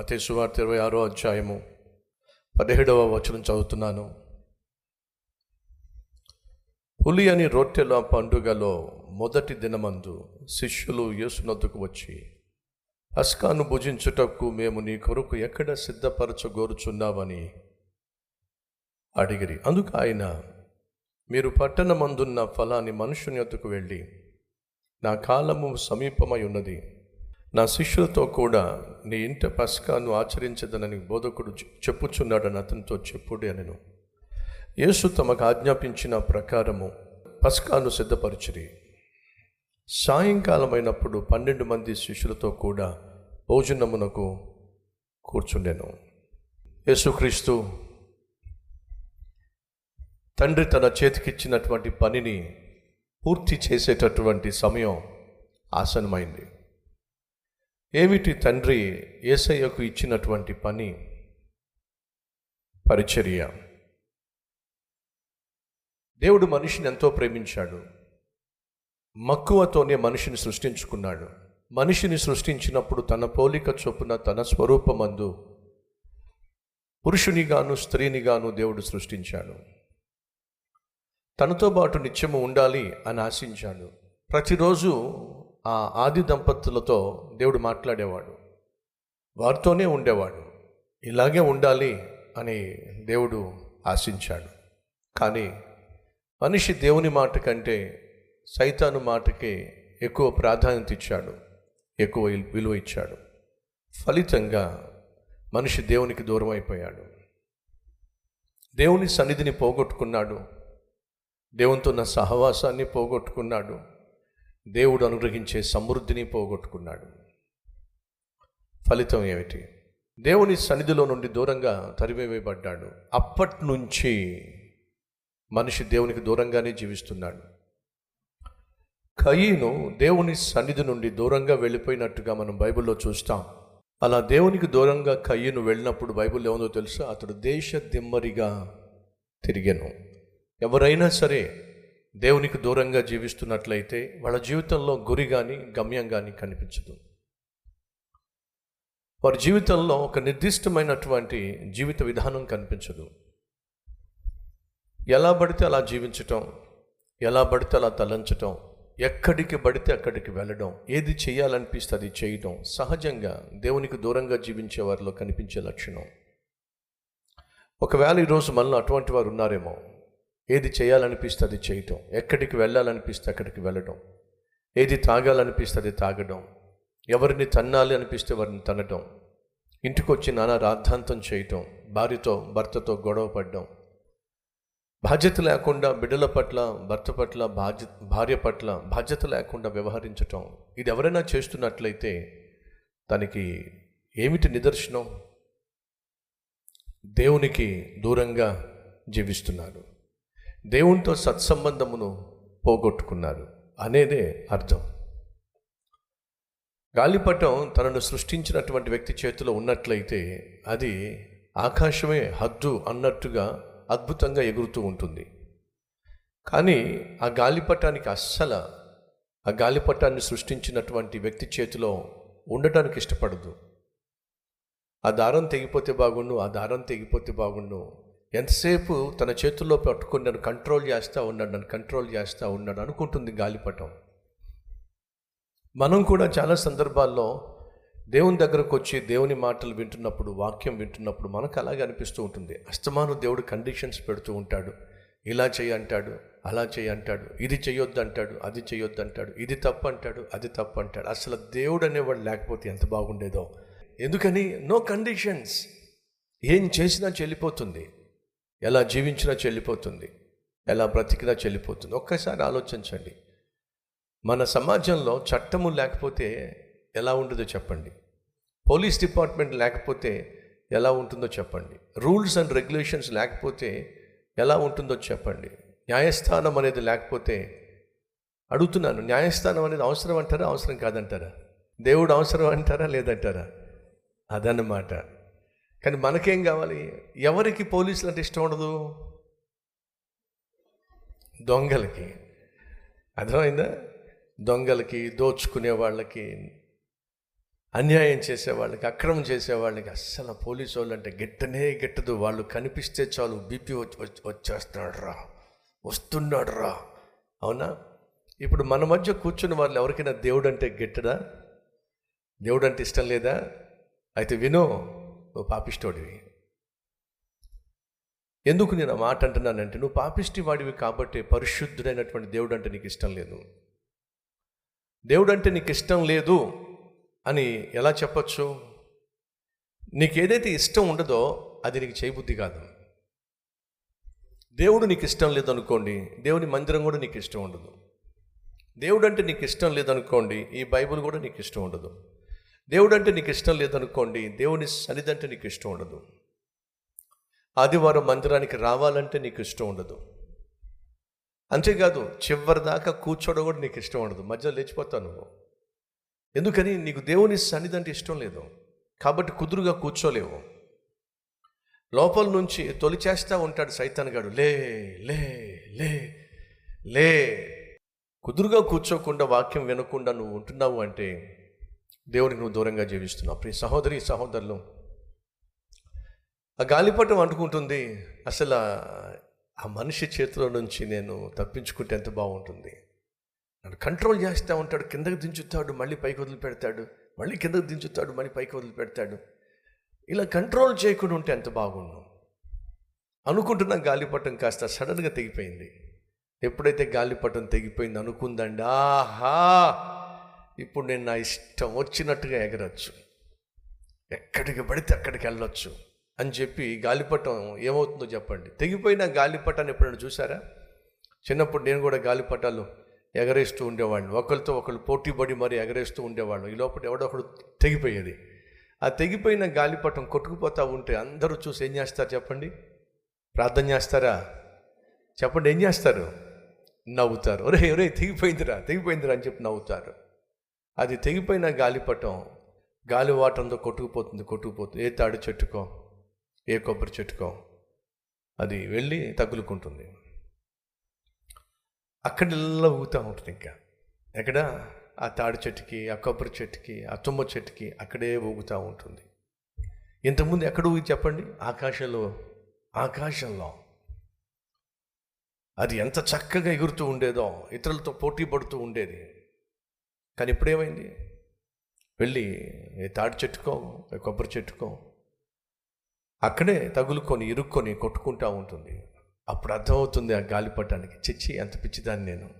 మతే వార్త ఇరవై ఆరో అధ్యాయము పదిహేడవ వచనం చదువుతున్నాను. పులి అని రొట్టెల పండుగలో మొదటి దినమందు శిష్యులు యేసునద్దుకు వచ్చి అస్కాను భుజించుటకు మేము నీ కొరకు ఎక్కడ సిద్ధపరచగోరుచున్నామని అడిగిరి. అందుకు ఆయన మీరు పట్టణమందున్న ఫలాన్ని మనుషుని యొద్దకు వెళ్ళి నా కాలము సమీపమై ఉన్నది. నా శిష్యులతో కూడా నీ ఇంట పస్కాను ఆచరించదనని బోధకుడు చెప్పుచున్నాడని అతనితో చెప్పుడే అనెను. యేసు తమకు ఆజ్ఞాపించిన ప్రకారము పస్కాను సిద్ధపరిచిరి. సాయంకాలమైనప్పుడు పన్నెండు మంది శిష్యులతో కూడా భోజనమునకు కూర్చుండెను. యేసుక్రీస్తు తండ్రి తన చేతికిచ్చినటువంటి పనిని పూర్తి చేసేటటువంటి సమయం ఆసనమైంది ఏమిటి తండ్రి ఏసయ్యకు ఇచ్చినటువంటి పని? పరిచర్య. దేవుడు మనిషిని ఎంతో ప్రేమించాడు. మక్కువతోనే మనిషిని సృష్టించుకున్నాడు. మనిషిని సృష్టించినప్పుడు తన పోలిక చొప్పున తన స్వరూపమందు పురుషునిగాను స్త్రీనిగాను దేవుడు సృష్టించాడు. తనతో పాటు నిత్యము ఉండాలి అని ఆశించాడు. ప్రతిరోజు ఆ ఆది దంపతులతో దేవుడు మాట్లాడేవాడు. వారితోనే ఉండేవాడు. ఇలాగే ఉండాలి అని దేవుడు ఆశించాడు. కానీ మనిషి దేవుని మాట కంటే సైతాను మాటకే ఎక్కువ ప్రాధాన్యత ఇచ్చాడు. ఎక్కువ విలువ ఇచ్చాడు. ఫలితంగా మనిషి దేవునికి దూరం అయిపోయాడు దేవుని సన్నిధిని పోగొట్టుకున్నాడు. దేవునితో ఉన్న సహవాసాన్ని పోగొట్టుకున్నాడు. దేవుడు అనుగ్రహించే సమృద్ధిని పోగొట్టుకున్నాడు. ఫలితం ఏమిటి? దేవుని సన్నిధిలో నుండి దూరంగా తరివేయబడ్డాడు. అప్పటి నుంచి మనిషి దేవునికి దూరంగానే జీవిస్తున్నాడు. కయీను దేవుని సన్నిధి నుండి దూరంగా వెళ్ళిపోయినట్టుగా మనం బైబిల్లో చూస్తాం. అలా దేవునికి దూరంగా కయ్యను వెళ్ళినప్పుడు బైబిల్ ఏముందో తెలుసా? అతడు దేశ దిమ్మరిగా తిరిగాను. ఎవరైనా సరే దేవునికి దూరంగా జీవిస్తున్నట్లయితే వాళ్ళ జీవితంలో గురి కానీ గమ్యం కానీ కనిపించదు. వారి జీవితంలో ఒక నిర్దిష్టమైనటువంటి జీవిత విధానం కనిపించదు. ఎలా పడితే అలా జీవించటం ఎలా పడితే అలా తలంచటం ఎక్కడికి పడితే అక్కడికి వెళ్ళడం ఏది చేయాలనిపిస్తే అది చేయటం సహజంగా దేవునికి దూరంగా జీవించే వారిలో కనిపించే లక్షణం. ఒకవేళ ఈరోజు మనలో అటువంటి వారు ఉన్నారేమో ఏది చేయాలనిపిస్తే అది చేయటం. ఎక్కడికి వెళ్ళాలనిపిస్తే అక్కడికి వెళ్ళడం ఏది తాగాలనిపిస్తే అది తాగడం ఎవరిని తన్నాలి అనిపిస్తే వారిని తనడం ఇంటికి వచ్చి నానా రాద్ధాంతం చేయటం. భార్యతో భర్తతో గొడవ పడడం. బాధ్యత లేకుండా బిడ్డల పట్ల భర్త పట్ల బాధ్య భార్య పట్ల బాధ్యత లేకుండా వ్యవహరించటం. ఇది ఎవరైనా చేస్తున్నట్లయితే దానికి ఏమిటి నిదర్శనం? దేవునికి దూరంగా జీవిస్తున్నారు. దేవునితో సత్సంబంధమును పోగొట్టుకున్నారు అనేదే అర్థం. గాలిపటం తనను సృష్టించినటువంటి వ్యక్తి చేతిలో ఉన్నట్లయితే అది ఆకాశమే హద్దు అన్నట్టుగా అద్భుతంగా ఎగురుతూ ఉంటుంది. కానీ ఆ గాలిపటానికి అస్సలు ఆ గాలిపటాన్ని సృష్టించినటువంటి వ్యక్తి చేతిలో ఉండటానికి ఇష్టపడదు. ఆ దారం తెగిపోతే బాగుండు ఆ దారం తెగిపోతే బాగుండు ఎంతసేపు తన చేతుల్లో పట్టుకుని నన్ను కంట్రోల్ చేస్తూ ఉన్నాడు నన్ను కంట్రోల్ చేస్తూ ఉన్నాడు అనుకుంటుంది గాలిపటం. మనం కూడా చాలా సందర్భాల్లో దేవుని దగ్గరకు వచ్చి దేవుని మాటలు వింటున్నప్పుడు వాక్యం వింటున్నప్పుడు మనకు అలాగే అనిపిస్తూ ఉంటుంది. అస్తమాను దేవుడు కండిషన్స్ పెడుతూ ఉంటాడు. ఇలా చెయ్యి అంటాడు అలా చెయ్యి అంటాడు ఇది చేయొద్దు అంటాడు అది చేయొద్దు అంటాడు ఇది తప్పు అంటాడు అది తప్పు అంటాడు అసలు దేవుడు అనేవాడు లేకపోతే ఎంత బాగుండేదో. ఎందుకని? నో కండిషన్స్ ఏం చేసినా చెల్లిపోతుంది. ఎలా జీవించినా చెల్లిపోతుంది ఎలా బ్రతికినా చెల్లిపోతుంది. ఒక్కసారి ఆలోచించండి. మన సమాజంలో చట్టము లేకపోతే ఎలా ఉండదో చెప్పండి. పోలీస్ డిపార్ట్మెంట్ లేకపోతే ఎలా ఉంటుందో చెప్పండి. రూల్స్ అండ్ రెగ్యులేషన్స్ లేకపోతే ఎలా ఉంటుందో చెప్పండి. న్యాయస్థానం అనేది లేకపోతే అడుగుతున్నాను న్యాయస్థానం అనేది అవసరం అంటారా అవసరం కాదంటారా? దేవుడు అవసరం అంటారా లేదంటారా? అదన్నమాట. కానీ మనకేం కావాలి? ఎవరికి పోలీసులు అంటే ఇష్టం ఉండదు? దొంగలకి. అర్థమైందా? దొంగలకి దోచుకునే వాళ్ళకి అన్యాయం చేసేవాళ్ళకి అక్రమం చేసేవాళ్ళకి అస్సలు పోలీసు వాళ్ళు అంటే గిట్టనే గిట్టదు. వాళ్ళు కనిపిస్తే చాలు బీపీ వచ్చి వచ్చేస్తున్నాడు రా వస్తున్నాడు రా అవునా? ఇప్పుడు మన మధ్య కూర్చున్న వాళ్ళు ఎవరికైనా దేవుడు అంటే గిట్టడా? దేవుడు అంటే ఇష్టం లేదా? అయితే వినో. నువ్వు పాపిష్టోడివి. ఎందుకు నేను ఆ మాట అంటున్నానంటే నువ్వు పాపిష్టి వాడివి కాబట్టి పరిశుద్ధుడైనటువంటి దేవుడు అంటే నీకు ఇష్టం లేదు. దేవుడు అంటే నీకు ఇష్టం లేదు అని ఎలా చెప్పచ్చు? నీకు ఏదైతే ఇష్టం ఉండదో అది నీకు చేయబుద్ధి కాదు. దేవుడు నీకు ఇష్టం లేదనుకోండి దేవుని మందిరం కూడా నీకు ఇష్టం ఉండదు. దేవుడు అంటే నీకు ఇష్టం లేదనుకోండి ఈ బైబిల్ కూడా నీకు ఇష్టం ఉండదు. దేవుడు అంటే నీకు ఇష్టం లేదనుకోండి దేవుని సన్నిధి అంటే నీకు ఇష్టం ఉండదు. ఆదివారం మందిరానికి రావాలంటే నీకు ఇష్టం ఉండదు. అంతేకాదు చివరి దాకా కూర్చోవడం కూడా నీకు ఇష్టం ఉండదు. మధ్యలో లేచిపోతావు నువ్వు. ఎందుకని? నీకు దేవుని సన్నిధి అంటే ఇష్టం లేదు. కాబట్టి కుదురుగా కూర్చోలేవు. లోపల నుంచి తొలిచేస్తూ ఉంటాడు సైతాన్గాడు లే లే లే లే. కుదురుగా కూర్చోకుండా వాక్యం వినకుండా నువ్వు ఉంటున్నావు అంటే దేవుడిని నువ్వు దూరంగా జీవిస్తున్నావు. ప్రియ సహోదరి సహోదరులు ఆ గాలిపటం అంటుకుంటుంది. అసలు ఆ మనిషి చేతిలో నుంచి నేను తప్పించుకుంటే ఎంత బాగుంటుంది. నన్ను కంట్రోల్ చేస్తూ ఉంటాడు కిందకి దించుతాడు మళ్ళీ పైకి వదిలిపెడతాడు మళ్ళీ కిందకి దించుతాడు మళ్ళీ పైకి వదిలిపెడతాడు. ఇలా కంట్రోల్ చేయకుండా ఉంటే ఎంత బాగుండు. అనుకుంటున్న గాలిపటం కాస్త సడన్గా తెగిపోయింది. ఎప్పుడైతే గాలిపటం తెగిపోయింది అనుకుందండి ఆహా! ఇప్పుడు నేను నా ఇష్టం వచ్చినట్టుగా ఎగరచ్చు. ఎక్కడికి పడితే అక్కడికి వెళ్ళొచ్చు అని చెప్పి గాలిపటం ఏమవుతుందో చెప్పండి. తెగిపోయిన గాలిపటాన్ని ఎప్పుడైనా చూసారా చిన్నప్పుడు నేను కూడా గాలిపటాలు ఎగరేస్తూ ఉండేవాడిని. ఒకరితో ఒకరు పోటీ పడి మరి ఎగరేస్తూ ఉండేవాళ్ళు. ఈ లోపల ఎవడో ఒకడు తెగిపోయేది. ఆ తెగిపోయిన గాలిపటం కొట్టుకుపోతూ ఉంటే అందరూ చూసి ఏం చేస్తారు చెప్పండి? ప్రార్థన చేస్తారా? చెప్పండి ఏం చేస్తారు? నవ్వుతారు. ఒరే ఒరే తెగిపోయిందిరా తెగిపోయిందిరా అని చెప్పి నవ్వుతారు. అది తెగిపోయిన గాలిపటం గాలివాటంతో కొట్టుకుపోతుంది కొట్టుకుపోతుంది. ఏ తాడి చెట్టుకో ఏ కొబ్బరి చెట్టుకో అది వెళ్ళి తగులుకుంటుంది. అక్కడల్లా ఊగుతూ ఉంటుంది ఇంకా. ఎక్కడ? ఆ తాడి చెట్టుకి ఆ కొబ్బరి చెట్టుకి ఆ తుమ్మ చెట్టుకి అక్కడే ఊగుతూ ఉంటుంది. ఇంతకుముందు ఎక్కడ ఊగి చెప్పండి? ఆకాశంలో ఆకాశంలో. అది ఎంత చక్కగా ఎగురుతూ ఉండేదో ఇతరులతో పోటీ పడుతూ ఉండేది. కానీ ఇప్పుడేమైంది? వెళ్ళి ఏ తాడి చెట్టుకో కొబ్బరి చెట్టుకో అక్కడే తగులుకొని ఇరుక్కొని కొట్టుకుంటూ ఉంటుంది. అప్పుడు అర్థమవుతుంది ఆ గాలిపటానికి చిచ్చి ఎంత పిచ్చిదాన్ని నేను.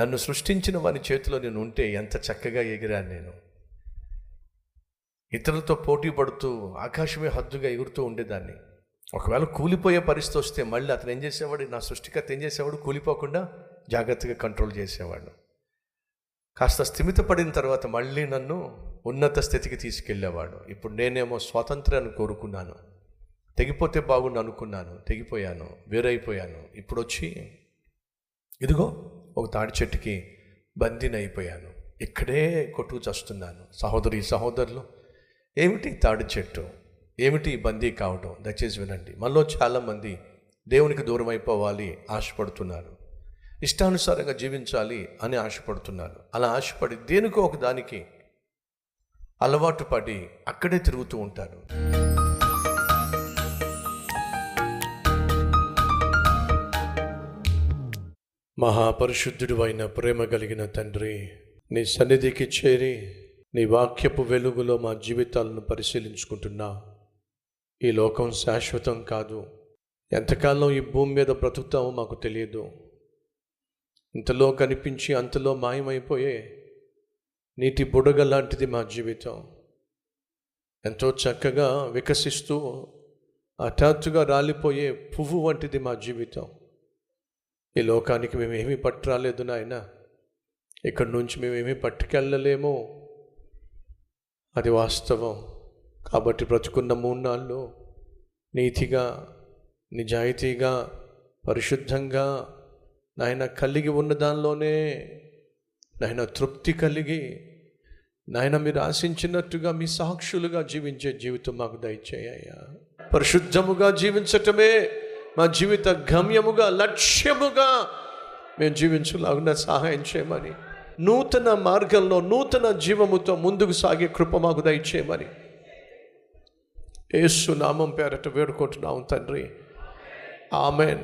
నన్ను సృష్టించిన వారి చేతిలో నేను ఉంటే ఎంత చక్కగా ఎగిరాను నేను. ఇతరులతో పోటీ పడుతూ ఆకాశమే హద్దుగా ఎగురుతూ ఉండేదాన్ని. ఒకవేళ కూలిపోయే పరిస్థితి వస్తే మళ్ళీ అతను ఏం చేసేవాడు? నా సృష్టికర్త ఏం చేసేవాడు? కూలిపోకుండా జాగ్రత్తగా కంట్రోల్ చేసేవాడు. కాస్త స్థిమితపడిన తర్వాత మళ్ళీ నన్ను ఉన్నత స్థితికి తీసుకెళ్ళేవాడు. ఇప్పుడు నేనేమో స్వాతంత్రాన్ని కోరుకున్నాను. తెగిపోతే బాగుండు అనుకున్నాను. తెగిపోయాను. వేరైపోయాను. ఇప్పుడు వచ్చి ఇదిగో ఒక తాడి చెట్టుకి బందీని అయిపోయాను. ఇక్కడే కొట్టుకు చస్తున్నాను. సహోదరి సహోదరులు ఏమిటి తాడి చెట్టు? ఏమిటి బందీ కావడం దయచేసి వినండి. మనలో చాలామంది దేవునికి దూరం అయిపోవాలి ఆశపడుతున్నారు. ఇష్టానుసారంగా జీవించాలి అని ఆశపడుతున్నారు. అలా ఆశపడి దేనికో ఒక దానికి అలవాటు పడి అక్కడే తిరుగుతూ ఉంటారు. మహాపరిశుద్ధుడు అయిన ప్రేమ కలిగిన తండ్రి నీ సన్నిధికి చేరి నీ వాక్యపు వెలుగులో మా జీవితాలను పరిశీలించుకుంటున్నా ఈ లోకం శాశ్వతం కాదు. ఎంతకాలం ఈ భూమి మీద బ్రతుకుతామో మాకు తెలియదు. ఇంతలో కనిపించి అంతలో మాయమైపోయే నీటి బుడగ లాంటిది మా జీవితం. ఎంతో చక్కగా వికసిస్తూ హఠాత్తుగా రాలిపోయే పువ్వు వంటిది మా జీవితం. ఈ లోకానికి మేమేమీ పట్టురాలేదు నాయన. ఇక్కడి నుంచి మేమేమీ పట్టుకెళ్ళలేము. అది వాస్తవం. కాబట్టి బ్రతుకున్న మూడు నాళ్ళు నీతిగా నిజాయితీగా పరిశుద్ధంగా నాయన కలిగి ఉన్న దానిలోనే నాయన తృప్తి కలిగి నాయన మీరు ఆశించినట్టుగా మీ సాక్షులుగా జీవించే జీవితం మాకు దయచేయ్యా పరిశుద్ధముగా జీవించటమే మా జీవిత గమ్యముగా లక్ష్యముగా మేము జీవించలాగున సహాయం చేయమని నూతన మార్గంలో నూతన జీవముతో ముందుకు సాగే కృప మాకు దయచేయమని ఏసు నామం పేరట వేడుకుంటున్నాం తండ్రి. ఆమెన్.